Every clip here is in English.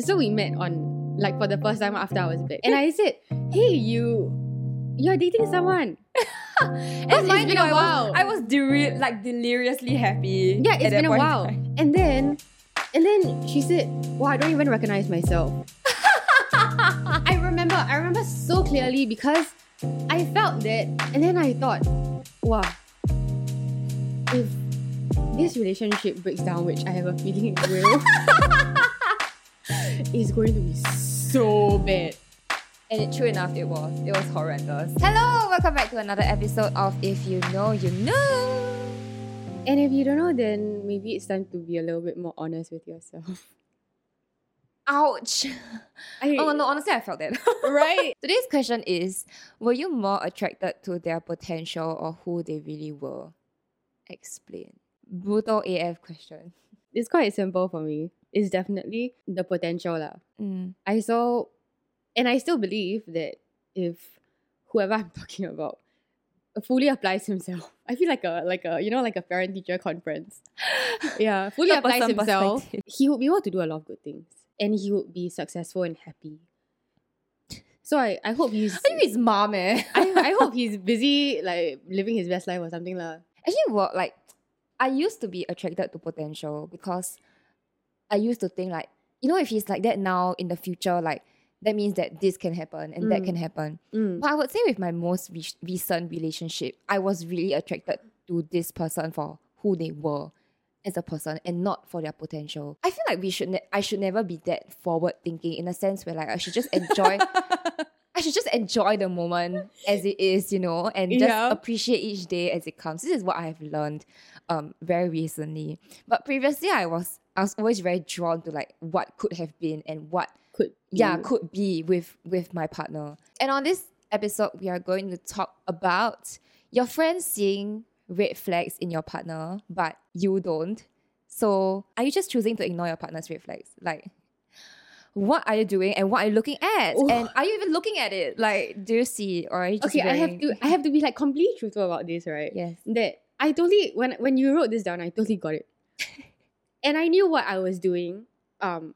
so we met on like for the first time after I was back, and I said, "Hey, you, you're dating someone." And it's been a I while. was, I was deli- like deliriously happy. Yeah, it's been a while. And then, and then she said, "Wow, I don't even recognize myself." I remember, I remember so clearly because I felt that, and then I thought, "Wow, if this relationship breaks down, which I have a feeling it will, it's going to be so bad." And it, true enough, it was. It was horrendous. Hello, welcome back to another episode of If You Know, You Know. And if you don't know, then maybe it's time to be a little bit more honest with yourself. Ouch. I, Oh no, honestly, I felt that. right? Today's question is Were you more attracted to their potential or who they really were? Explain. Brutal AF question. It's quite simple for me. It's definitely the potential. Mm. I saw, and I still believe that if whoever I'm talking about fully applies himself, I feel like a like a you know like a parent teacher conference. Yeah, fully applies himself. He would be able to do a lot of good things, and he would be successful and happy. So I, I hope he's I think his mom, eh? I, I hope he's busy like living his best life or something lah. Actually, what like I used to be attracted to potential because I used to think like you know if he's like that now in the future like that means that this can happen and that Mm. can happen. Mm. But I would say with my most re- recent relationship, I was really attracted to this person for who they were as a person and not for their potential. I feel like we should ne- I should never be that forward thinking in a sense where like I should just enjoy I should just enjoy the moment as it is, you know, and just Yeah. appreciate each day as it comes. This is what I have learned um very recently. But previously I was I was always very drawn to like what could have been and what Could yeah could be with with my partner. And on this episode we are going to talk about your friends seeing red flags in your partner, but you don't. So are you just choosing to ignore your partner's red flags? Like what are you doing and what are you looking at? Ooh. And are you even looking at it? Like, do you see it or are you just Okay, I have to I have to be like completely truthful about this, right? Yes. That I totally when when you wrote this down, I totally got it. and I knew what I was doing um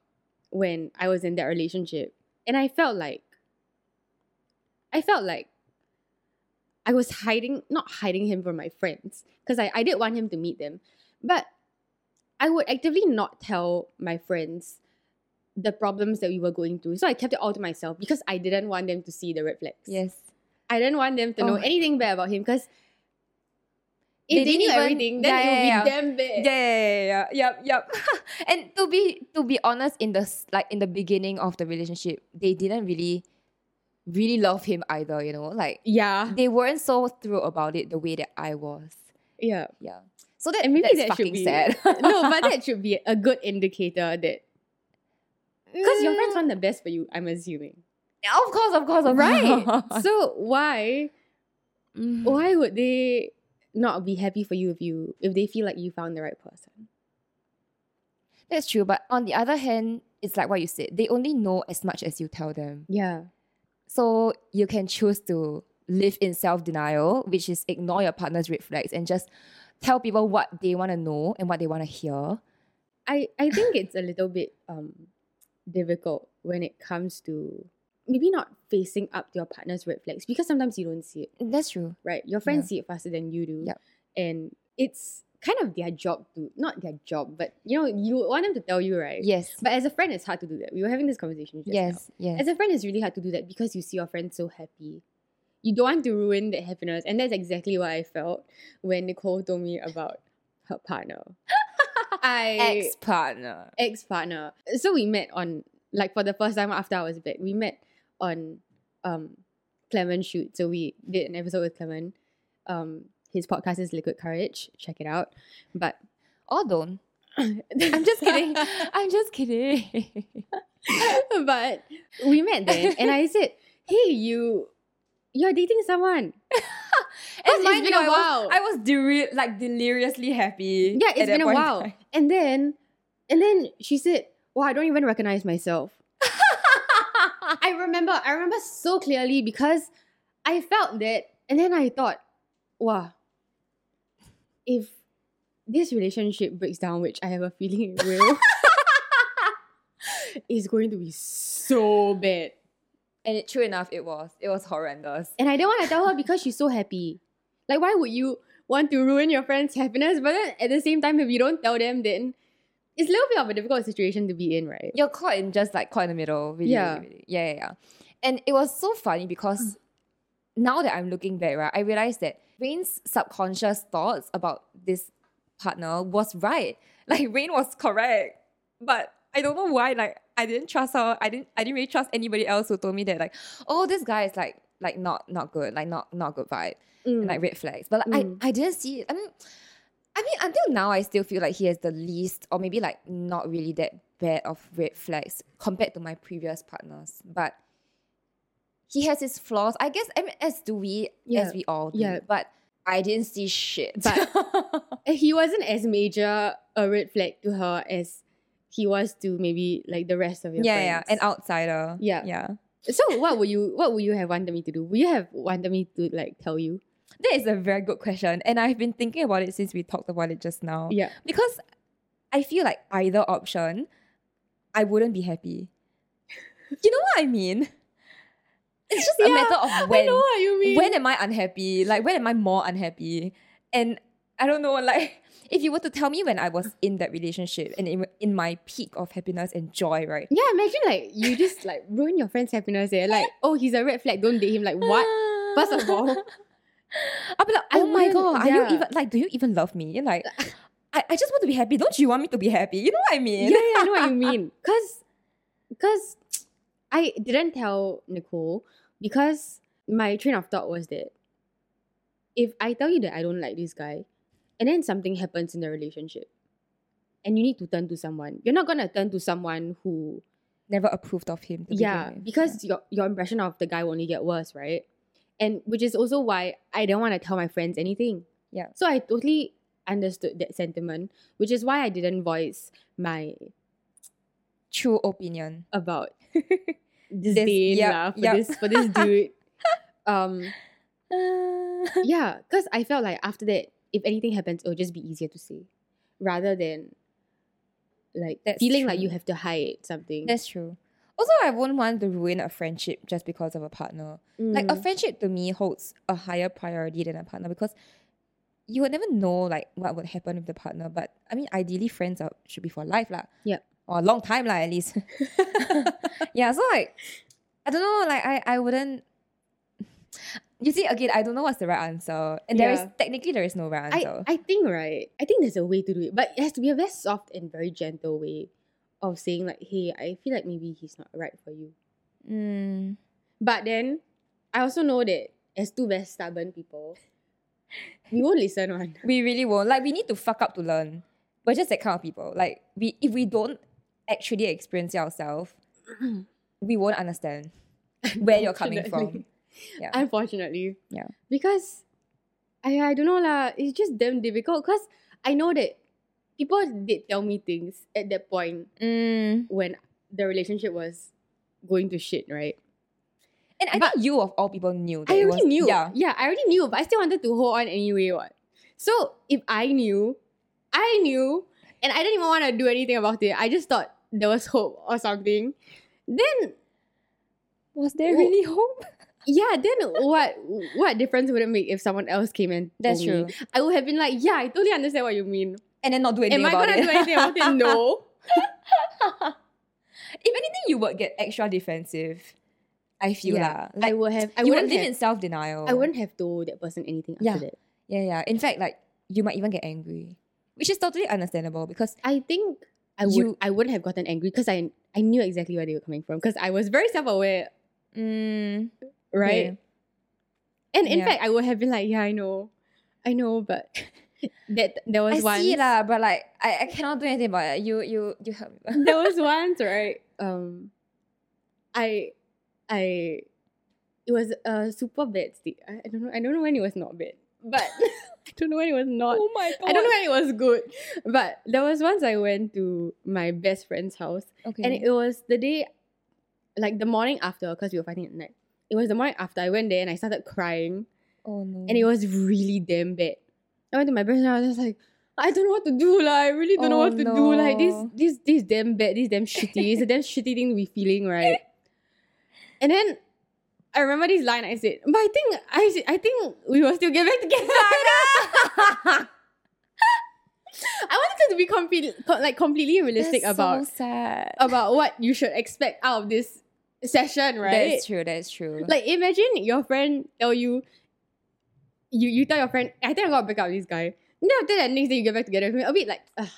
when I was in that relationship. And I felt like I felt like I was hiding not hiding him from my friends. Because I, I did want him to meet them. But I would actively not tell my friends the problems that we were going through. So I kept it all to myself because I didn't want them to see the red flags. Yes. I didn't want them to Oh know anything bad about him because They if they, didn't knew even- everything, then Yeah, it would yeah, be yeah. damn bad. Yeah, yeah, yeah, yep, yep. and to be to be honest, in the like in the beginning of the relationship, they didn't really, really love him either. You know, like Yeah. they weren't so thrilled about it the way that I was. Yeah. Yeah. So that And maybe that should be sad. no, but that should be a good indicator that because your friends want the best for you, I'm assuming. Yeah, of course, of course, of Right. course. so why Mm. why would they not be happy for you if you if they feel like you found the right person? That's true, but on the other hand, it's like what you said. They only know as much as you tell them. Yeah. So you can choose to live in self denial, which is ignore your partner's red flags and just tell people what they want to know and what they want to hear. I, I think it's a little bit um difficult when it comes to maybe not facing up to your partner's red flags because sometimes you don't see it, That's true. right? Your friends Yeah. see it faster than you do. Yep. And it's kind of their job to not their job, but you know, you want them to tell you, right? Yes. But as a friend, it's hard to do that. We were having this conversation just now. yes. Yes. As a friend, it's really hard to do that because you see your friend so happy. You don't want to ruin that happiness. And that's exactly what I felt when Nicole told me about her partner. I Ex partner. ex partner. So we met on like for the first time after I was back. We met on um Clement shoot. So we did an episode with Clement. Um his podcast is Liquid Courage. Check it out. But Or don't. I'm just kidding. I'm just kidding. but we met then and I said, Hey, you you're dating someone. and it's been a while. I was deli- like deliriously happy. Yeah, it's been a while. time. And then and then she said, Wow, I don't even recognize myself. I remember, I remember so clearly because I felt that, and then I thought, wow, if this relationship breaks down, which I have a feeling it will, it's going to be so bad. And it, true enough, it was. It was horrendous. And I didn't want to tell her because she's so happy. Like, why would you want to ruin your friend's happiness? But then at the same time, if you don't tell them, then it's a little bit of a difficult situation to be in, right? You're caught in just like caught in the middle. Really, Yeah. really, yeah, yeah, yeah. And it was so funny because mm. now that I'm looking back, right, I realized that Raine's subconscious thoughts about this partner was right. Like Rain was correct, but I don't know why. Like I didn't trust her. I didn't. I didn't really trust anybody else who told me that like, oh, this guy is like like not not good. Like not not good vibe. Mm. and like red flags. But like, Mm. I, I didn't see it. I mean, I mean, until now, I still feel like he has the least, or maybe like not really that bad of red flags compared to my previous partners. But he has his flaws. I guess, I mean, as do we, Yeah. as we all do. Yeah. But I didn't see shit. But- he wasn't as major a red flag to her as he was to maybe like the rest of your yeah, friends. yeah, an outsider. Yeah. yeah. So what would you what would you have wanted me to do? Would you have wanted me to like tell you? That is a very good question, and I've been thinking about it since we talked about it just now. Yeah. because I feel like either option, I wouldn't be happy. You know what I mean? It's just a matter of when. I know what you mean. When am I unhappy? Like when am I more unhappy? And I don't know. Like if you were to tell me when I was in that relationship and in, in my peak of happiness and joy, right? yeah, imagine like you just like ruin your friend's happiness. Yeah, like oh he's a red flag, don't date him. Like what? First of all, I'll be like, oh my god, are you even like? Do you even love me? Like, I, I just want to be happy. Don't you want me to be happy? You know what I yeah, mean? yeah, I know what you mean. Cause, cause I didn't tell Nicole because my train of thought was that if I tell you that I don't like this guy, and then something happens in the relationship, and you need to turn to someone, you're not gonna turn to someone who Never approved of him. to yeah, begin with. because your your impression of the guy will only get worse, right? And which is also why I don't want to tell my friends anything. Yeah. So I totally understood that sentiment, which is why I didn't voice my true opinion. about this. yep, lah for yep. this for this dude. um yeah, because I felt like after that, if anything happens, it'll just be easier to say. Rather than like That's feeling like you have to hide something. That's true. Also, I wouldn't want to ruin a friendship just because of a partner. Like a Mm. friendship to me holds a higher priority than a partner because you would never know like what would happen with the partner. But I mean, ideally, friends are should be for life lah. Yeah. Or a long time lah at least. yeah. So like, I don't know. Like I I wouldn't. You see, again, I don't know what's the right answer, and there is technically there is no right answer. I, I think right. I think there's a way to do it, but it has to be a very soft and very gentle way of saying like, "Hey, I feel like maybe he's not right for you." Mm. But then, I also know that as two very stubborn people, we won't listen one. We really won't. Like we need to fuck up to learn. We're just that kind of people. Like we if we don't actually experience it ourselves, we won't understand where you're coming from. Yeah. Unfortunately, Yeah. because I I don't know lah. It's just damn difficult because I know that people did tell me things at that point Mm. when the relationship was going to shit, right? And I But- think you of all people knew that I already was, knew. Yeah. yeah, I already knew, but I still wanted to hold on anyway. What? So if I knew, I knew, and I didn't even want to do anything about it. I just thought there was hope or something. Then Was there really hope? Yeah, then what? What difference would it make if someone else came in? That's me? true. I would have been like, yeah, I totally understand what you mean. And then not do anything Am I gonna it. do anything about it? No. if anything, you would get extra defensive. I feel Yeah, lah. I would have. I you would wouldn't live have. in self denial. I wouldn't have told that person anything Yeah. after that. Yeah, yeah. In fact, like you might even get angry, which is totally understandable because I think I would. You- I wouldn't have gotten angry because I I knew exactly where they were coming from because I was very self aware, mm, right? And in Yeah. fact, I would have been like, yeah, I know, I know, but that there was I once. see lah, but like I, I cannot do anything about it. You you you help me. there was once, right? Um, I, I, it was a super bad state. I, I don't know. I don't know when it was not bad, but I don't know when it was not. oh my god! I don't know when it was good, but there was once I went to my best friend's house, Okay. and it was the day, like the morning after, because we were fighting at night. It was the morning after I went there and I started crying, oh no. and it was really damn bad. I went to my best and I was just like, I don't know what to do. Like, I really don't know Oh, what to do. Like this, oh, this, this damn bad. This damn shitty. It's a damn shitty thing to be feeling, right? And then I remember this line I said, but I think I, I think we will still get back together. I wanted to be completely, like completely realistic about sad. about what you should expect out of this session, right? That's true. That's true. Like imagine your friend tell you, you you tell your friend, I think I'm gonna break up with this guy. Then after that next day you get back together with me, a bit like, ugh,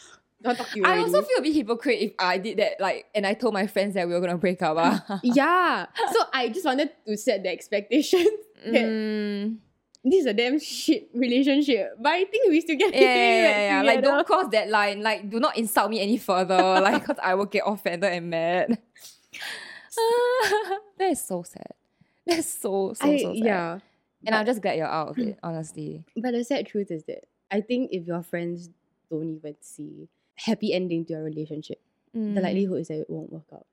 don't talk to you. I already." also feel a bit hypocrite if I did that, like, and I told my friends that we were gonna break up. ah. yeah. So I just wanted to set the expectation. that Mm, This is a damn shit relationship, but I think we still get yeah, yeah, yeah, yeah. Like, don't cross that line. Like, do not insult me any further. like, cause I will get offended and mad. that is so sad. That's so so I, so sad. yeah. And I'm just glad you're out of it. Honestly. But the sad truth is that I think if your friends don't even see happy ending to your relationship, the Mm, likelihood is that it won't work out.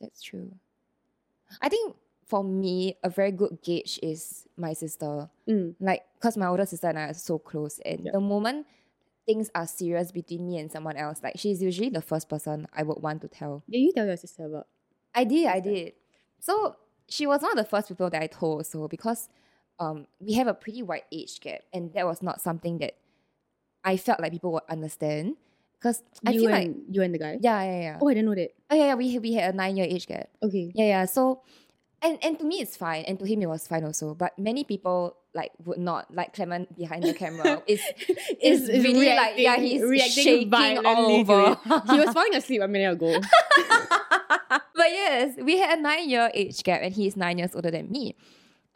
That's true. I think for me, a very good gauge is my sister. Mm. like because my older sister and I are so close, and Yeah. the moment things are serious between me and someone else, like she's usually the first person I would want to tell. Did you tell your sister about? I did, I did. So she was one of the first people that I told. So because um we have a pretty wide age gap, and that was not something that I felt like people would understand. Because I you feel and like you and the guy. yeah, yeah, yeah. Oh, I didn't know that. Oh yeah, yeah. We we had a nine year age gap. Okay. Yeah, yeah. So, and and to me it's fine, and to him it was fine also. But many people like would not like Clement behind the camera. Is is really like yeah, he's shaking all over. He was falling asleep a minute ago. but yes, we had a nine year age gap, and he's nine years older than me.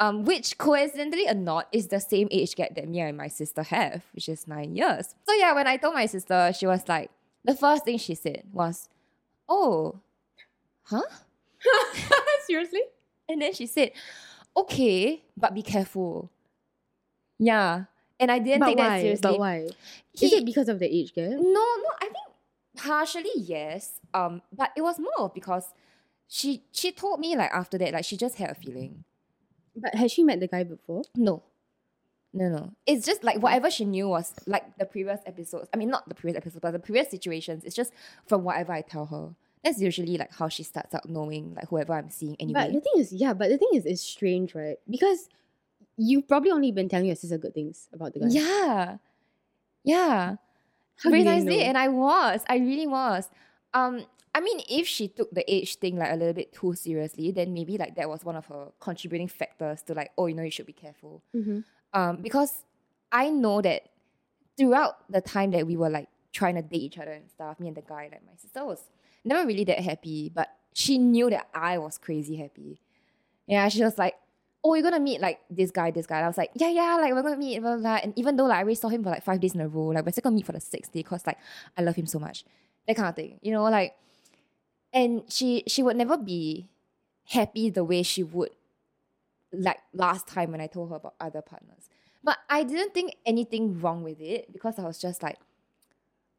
Um, which coincidentally or not is the same age gap that me and my sister have, which is nine years. So yeah, when I told my sister, she was like, the first thing she said was, "Oh, huh?" Seriously? And then she said, "Okay, but be careful." Yeah, and I didn't But take that why? seriously. But why? He- Is it because of the age gap? No, no, I think partially yes. Um, but it was more because she she told me like after that, like she just had a feeling. But has she met the guy before? No. No, no. It's just like whatever she knew was like the previous episodes. I mean, not the previous episodes, but the previous situations. It's just from whatever I tell her. That's usually like how she starts out knowing like whoever I'm seeing anyway. But the thing is, yeah, but the thing is, it's strange, right? Because you've probably only been telling your sister good things about the guy. Yeah. Yeah. How Very nicely. And I was. I really was. Um, I mean, if she took the age thing like a little bit too seriously, then maybe like that was one of her contributing factors to like, oh, you know, you should be careful. Mhm. Um, because I know that throughout the time that we were like trying to date each other and stuff, me and the guy, like my sister was never really that happy, but she knew that I was crazy happy. Yeah, she was like, Oh, you're gonna meet like this guy, this guy. And I was like, Yeah, yeah, like we're gonna meet, blah, blah, blah. And even though like I already saw him for like five days in a row, like we're still gonna meet for the sixth day because like I love him so much. That kind of thing. You know, like and she she would never be happy the way she would like last time when I told her about other partners. But I didn't think anything wrong with it because I was just like,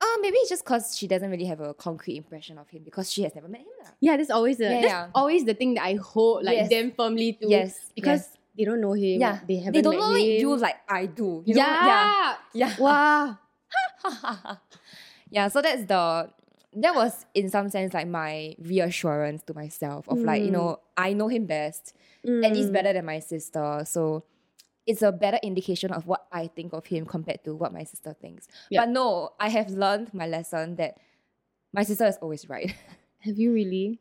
oh, maybe it's just because she doesn't really have a concrete impression of him because she has never met him. lah." Yeah, that's always the Yeah, that's yeah. always the thing that I hold like Yes. them firmly to. Yes, Because yes. they don't know him. Yeah, They haven't they don't know him. you like I do. You know? yeah. yeah, Wow. yeah. So that's the that was in some sense like my reassurance to myself of like you Mm. know I know him best and he's Mm. better than my sister. So it's a better indication of what I think of him compared to what my sister thinks. But no, I have learned my lesson that my sister is always right. Have you really?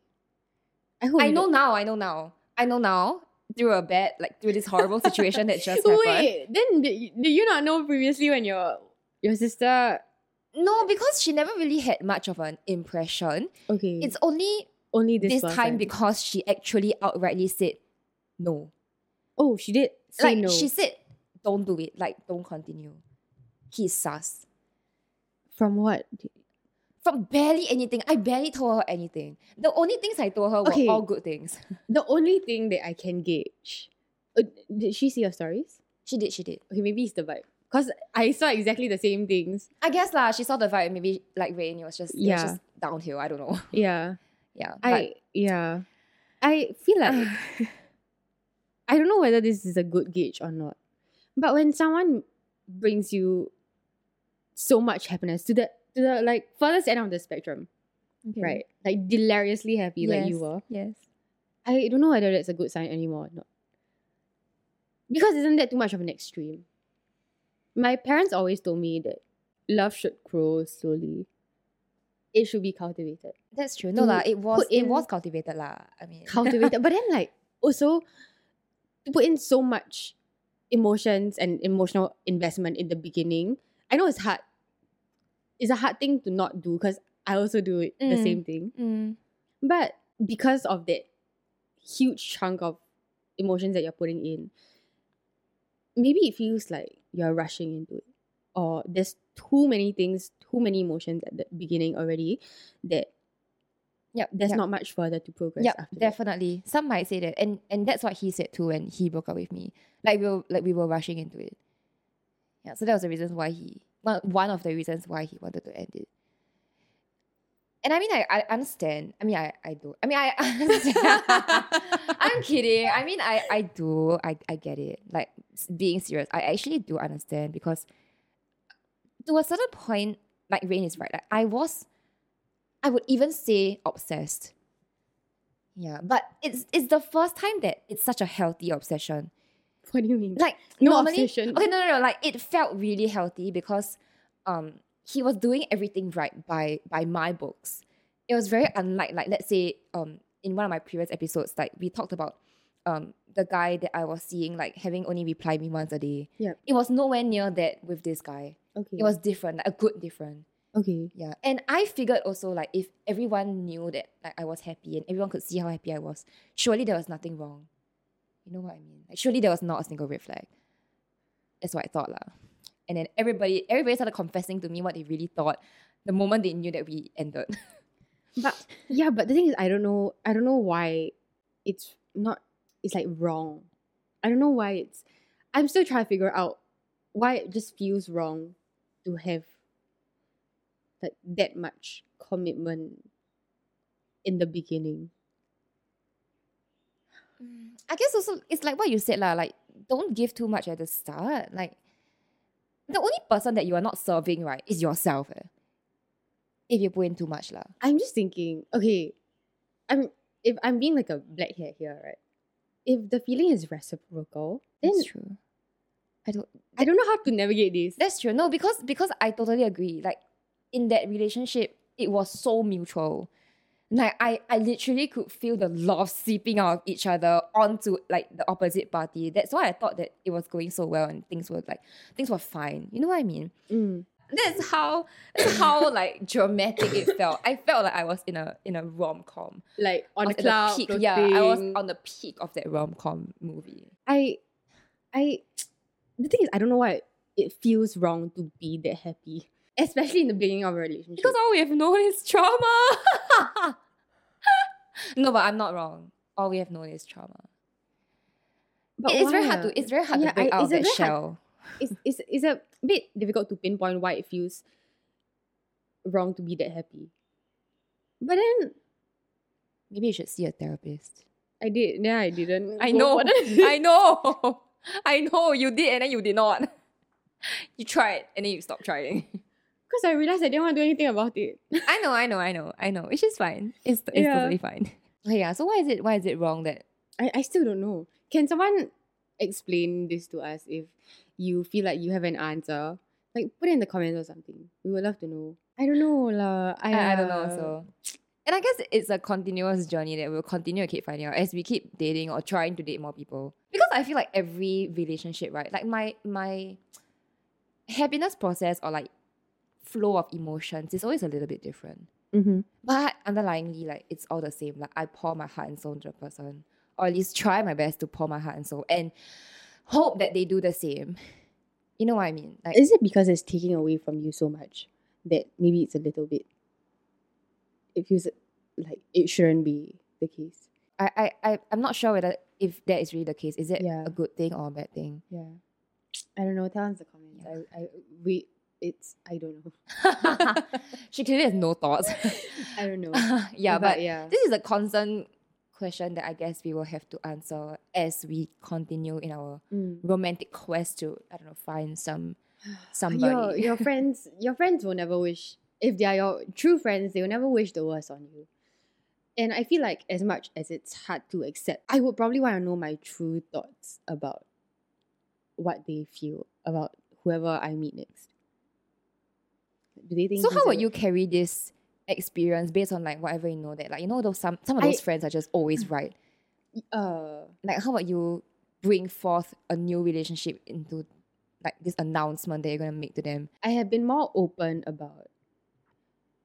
I hope I know now, I know now. I know now through a bad, like through this horrible situation that just happened. Wait, then did you, did you not know previously when your your sister? No, because she never really had much of an impression. Okay, It's only only this, this, time because she actually outrightly said no. oh she did say like no. she said, don't do it. Like don't continue. He's sus. from what? From barely anything. I barely told her anything. The only things I told her were all good things. The only thing that I can gauge. Uh, did she see your stories? she did, she did. Okay, maybe it's the vibe. Cause I saw exactly the same things. I guess lah, she saw the vibe, maybe like rain, it was just it was Yeah. just downhill. I don't know. Yeah, Yeah. I yeah, I feel like I don't know whether this is a good gauge or not. But when someone brings you so much happiness to the to the like furthest end of the spectrum, Okay. right? Like deliriously happy like you Yes, were. Yes. I don't know whether that's a good sign anymore or not. Because isn't that too much of an extreme? My parents always told me that love should grow slowly. It should be cultivated. That's true. No lah, it was it was cultivated lah. I mean Cultivated. but then like also to put in so much emotions and emotional investment in the beginning. I know it's hard. It's a hard thing to not do because I also do it the Mm. same thing. Mm. But because of that huge chunk of emotions that you're putting in, maybe it feels like you're rushing into it. Or there's too many things, too many emotions at the beginning already that Yep. there's yep. not much further to progress Yeah, after that. definitely. Some might say that, and and that's what he said too when he broke up with me. Like we were like we were rushing into it. Yeah, so that was the reasons why he one one of the reasons why he wanted to end it. And I mean, I, I understand. I mean, I, I do. I mean, I understand. I'm kidding. I mean, I, I do. I, I get it. Like, being serious, I actually do understand because to a certain point, like Raine is right. Like, I was, I would even say obsessed. Yeah, but it's it's the first time that it's such a healthy obsession. What do you mean? Like No normally, obsession. okay, no, no, no. Like it felt really healthy because, um, he was doing everything right by by my books. It was very unlike like let's say um in one of my previous episodes like we talked about um the guy that I was seeing like having only replied me once a day. Yeah. It was nowhere near that with this guy. okay. It was different, like a good different. okay. Yeah. And I figured also like if everyone knew that like I was happy and everyone could see how happy I was, surely there was nothing wrong. You know what I mean? Like surely there was not a single red flag. That's what I thought lah. And then everybody everybody started confessing to me what they really thought the moment they knew that we ended. But yeah, but the thing is I don't know I don't know why it's not it's like wrong. I don't know why it's I'm still trying to figure out why it just feels wrong to have like that much commitment in the beginning. I guess also it's like what you said lah, like don't give too much at the start. Like the only person that you are not serving, right, is yourself. Eh. If you put in too much lah. I'm just thinking, okay, I'm if I'm being like a black hair here, right? If the feeling is reciprocal, then That's true. I don't I don't know how to navigate this. That's true. No, because because I totally agree. Like in that relationship, it was so mutual. Like I, I literally could feel the love seeping out of each other onto like the opposite party. That's why I thought that it was going so well and things were like things were fine. You know what I mean? Mm. That's how that's how like dramatic it felt. I felt like I was in a in a rom com. Like on a cloud, peak. Yeah, I was on the peak of that rom com movie. I, I, the thing is, I don't know why it feels wrong to be that happy, especially in the beginning of a relationship. Because all we have known is trauma. no, but I'm not wrong. All we have known is trauma. But it's very hard to it's very hard Yeah, to break I- out of that very hard- shell. It's, it's it's a bit difficult to pinpoint why it feels wrong to be that happy. But then Maybe you should see a therapist. I did. Yeah, I didn't. I know. I know. I know. You did and then you did not. You tried and then you stopped trying. Because I realized I didn't want to do anything about it. I know, I know, I know, I know. Which is fine. It's it's Yeah. totally fine. Okay, yeah. So why is it why is it wrong that I, I still don't know. Can someone explain this to us if you feel like you have an answer? Like put it in the comments or something. We would love to know. I don't know lah. I, I, I don't know. uh, So, and I guess it's a continuous journey that we'll continue to keep finding out as we keep dating or trying to date more people. Because I feel like every relationship, right? Like my my happiness process or like flow of emotions is always a little bit different. mhm. But underlyingly, like it's all the same. Like I pour my heart and soul into a person, or at least try my best to pour my heart and soul, and hope that they do the same. You know what I mean? Like Is it because it's taking away from you so much that maybe it's a little bit? It feels like it shouldn't be the case. I, I, I I'm not sure whether if that is really the case. Is it Yeah. a good thing or a bad thing? Yeah, I don't know. Tell us the comments. Yeah. I, I we it's I don't know. she clearly has no thoughts. I don't know. yeah, but, yeah, this is a constant question that I guess we will have to answer as we continue in our Mm. romantic quest to I don't know find some somebody. Your, your friends, your friends will never wish if they are your true friends, they will never wish the worst on you. And I feel like as much as it's hard to accept, I would probably want to know my true thoughts about what they feel about whoever I meet next. Do they think so how would you carry this experience based on like whatever you know that like you know those some some of I- those friends are just always right. uh Like how about you bring forth a new relationship into like this announcement that you're gonna make to them? I have been more open about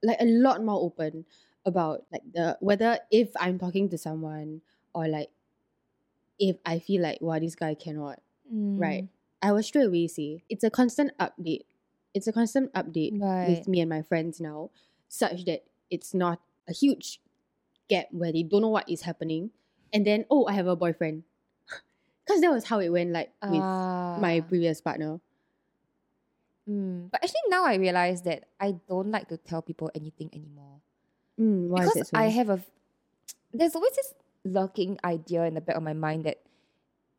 like a lot more open about like the whether if I'm talking to someone or like if I feel like wow this guy cannot right I will straight away say it's a constant update it's a constant update Right. with me and my friends now such that it's not a huge gap where they don't know what is happening and then oh I have a boyfriend because that was how it went like with my Ah. previous partner Mm, But actually now I realize that I don't like to tell people anything anymore. mm, why is because that so? I have a there's always this lurking idea in the back of my mind that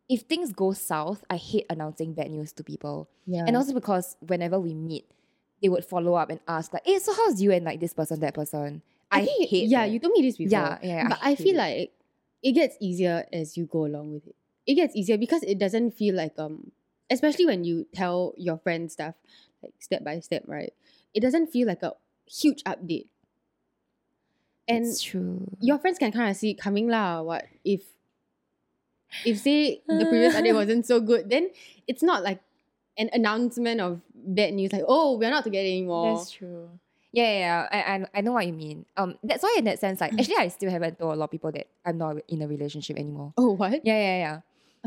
if things go south, I hate announcing bad news to people. yeah. And also because whenever we meet, they would follow up and ask like, "Hey, so how's you and like this person, that person?" I, think- hate. Yeah, that. you told me this before. Yeah, yeah. but I, hate feel it. like it gets easier as you go along with it. It gets easier because it doesn't feel like um, especially when you tell your friends stuff like step by step, right? It doesn't feel like a huge update. And it's true. your friends can kind of see it coming lah. What if if say the previous update wasn't so good, then it's not like an announcement of bad news like oh we're not together anymore. That's true. Yeah, yeah, yeah. I, I, I know what you mean. Um, that's why in that sense, like actually, I still haven't told a lot of people that I'm not in a relationship anymore. oh what? Yeah, yeah, yeah.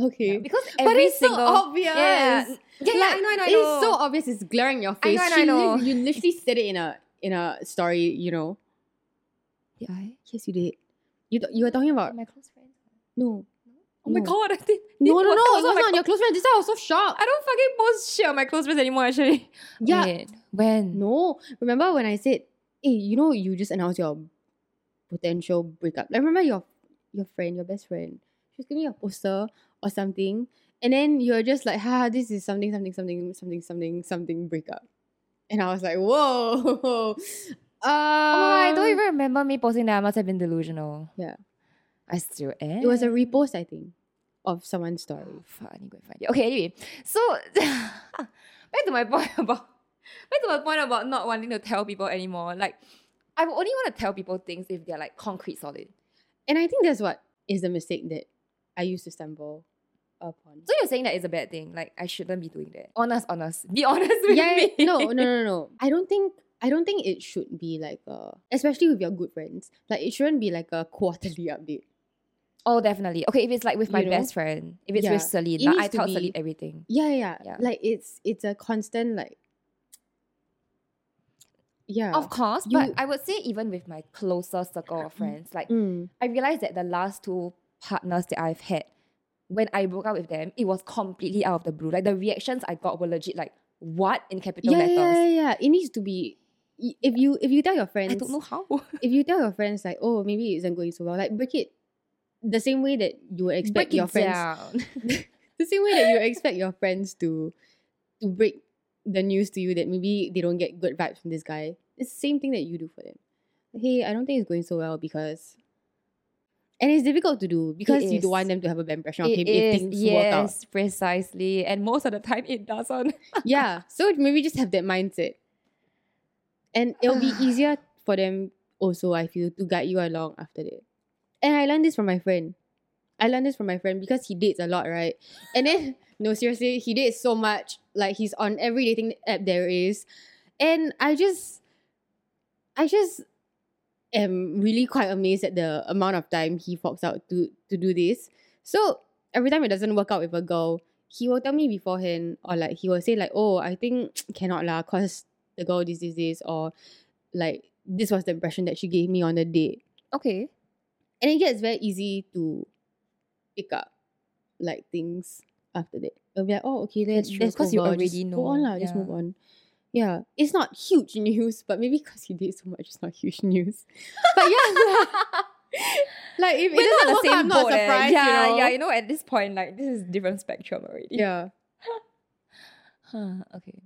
Okay. Yeah, because but every it's single so obvious. Yeah, yeah, yeah, yeah, I know, I know, I know. It's so obvious. It's glaring in your I face. know, I know, I know. You literally said it in a in a story. You know. Did I? Yes, you did. You th- you were talking about My close friend. no. Oh my No. god, I did. No, no, no. was- It was on was my your close friend. This time I was so shocked. I don't fucking post shit on my close friends anymore. Actually. Yeah. Wait, when? No. Remember when I said, "Hey, you know, you just announced your potential breakup." Like, remember your your friend, your best friend. She was giving you a poster or something, and then you're just like, "Ha, this is something, something, something, something, something, something breakup." And I was like, "Whoa." Uh, Oh, I don't even remember me posting that. I must have been delusional. Yeah. I still am. It was a repost, I think, of someone's story. Oh, fuck, I need to go find it. Okay, anyway. So back to my point about back to my point about not wanting to tell people anymore. Like I only want to tell people things if they're like concrete solid. And I think that's what is the mistake that I used to stumble upon. So you're saying that is a bad thing. Like I shouldn't be doing that. Honest, honest. Be honest with yeah, me. no, no, no, no. I don't think I don't think it should be like a, especially with your good friends. Like it shouldn't be like a quarterly update. Oh, definitely. Okay, if it's like with my You know? best friend, if it's Yeah. with Celine, It like, I tell be- Celine everything. Yeah, yeah, Yeah. Like it's it's a constant like. Yeah. Of course, You- but I would say even with my closer circle of friends, like Mm. I realized that the last two partners that I've had, when I broke up with them, it was completely out of the blue. Like the reactions I got were legit like, what in capital Yeah, letters? yeah, yeah, yeah. It needs to be. If you if you tell your friends, I don't know how. if you tell your friends like, oh, maybe it isn't going so well, like break it, the same way that you would expect Break your friends, the same way that you expect your friends to, to break the news to you that maybe they don't get good vibes from this guy. It's the same thing that you do for them. Hey, I don't think it's going so well because, and it's difficult to do because you is. don't want them to have a bad impression of It him is, if things work out. yes, precisely. And most of the time it doesn't. yeah. So maybe just have that mindset. And it'll be easier for them also, I feel, to guide you along after that. And I learned this from my friend. I learned this from my friend because he dates a lot, right? And then, no, seriously, he dates so much. Like he's on every dating app there is. And I just, I just am really quite amazed at the amount of time he forks out to to do this. So every time it doesn't work out with a girl, he will tell me beforehand, or like he will say like, "Oh, I think cannot lah, cause the girl this this this," or like this was the impression that she gave me on the date, Okay. And it gets very easy to pick up like things after that. It'll be like, "Oh, okay, let's That's true, let's 'cause you already just go on know, lah, just yeah. move on." Yeah, it's not huge news, but maybe because he did so much, it's not huge news. But yeah, like if it We're not doesn't the work same I'm not boat, eh. Yeah, you know? yeah. You know, at this point, like this is different spectrum already. yeah. Huh, okay.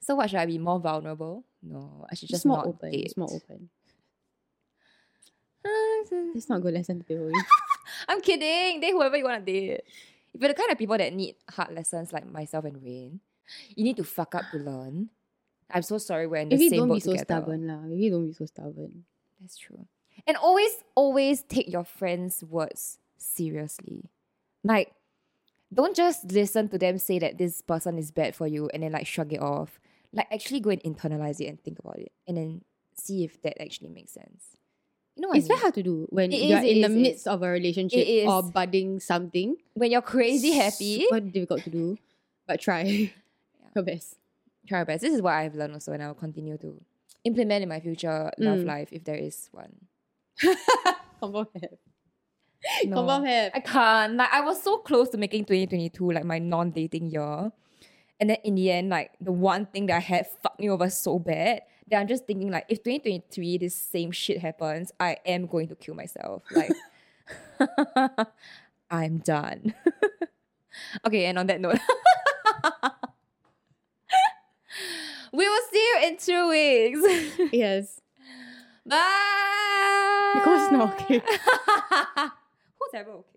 So what should I be more vulnerable? No, I should just, Just more not open. date. Just more open. It's not a good lesson to away. I'm kidding. Date whoever you want to date. If you're the kind of people that need hard lessons like myself and Raine, you need to fuck up to learn. I'm so sorry we're in the Maybe same don't boat be so together. stubborn lah. Maybe don't be so stubborn. That's true. And always, always take your friends' words seriously. Like, don't just listen to them say that this person is bad for you and then like shrug it off. Like, actually go and internalize it and think about it and then see if that actually makes sense. You know what It's I very hard to do when It you're is, it in the is, it midst of a relationship It or budding something. When you're crazy happy, Super difficult to do, but try your best. try your best. This is what I've learned also, and I will continue to implement in my future love Mm. life if there is one. Confirm have. No. Confirm have. I can't. Like I was so close to making 2022 like my non-dating year. And then in the end, like the one thing that I had fucked me over so bad that I'm just thinking like if 2023 this same shit happens, I am going to kill myself. Like I'm done. okay, and on that note. we will see you in two weeks. yes. Bye. Because it's not okay. Who's ever okay?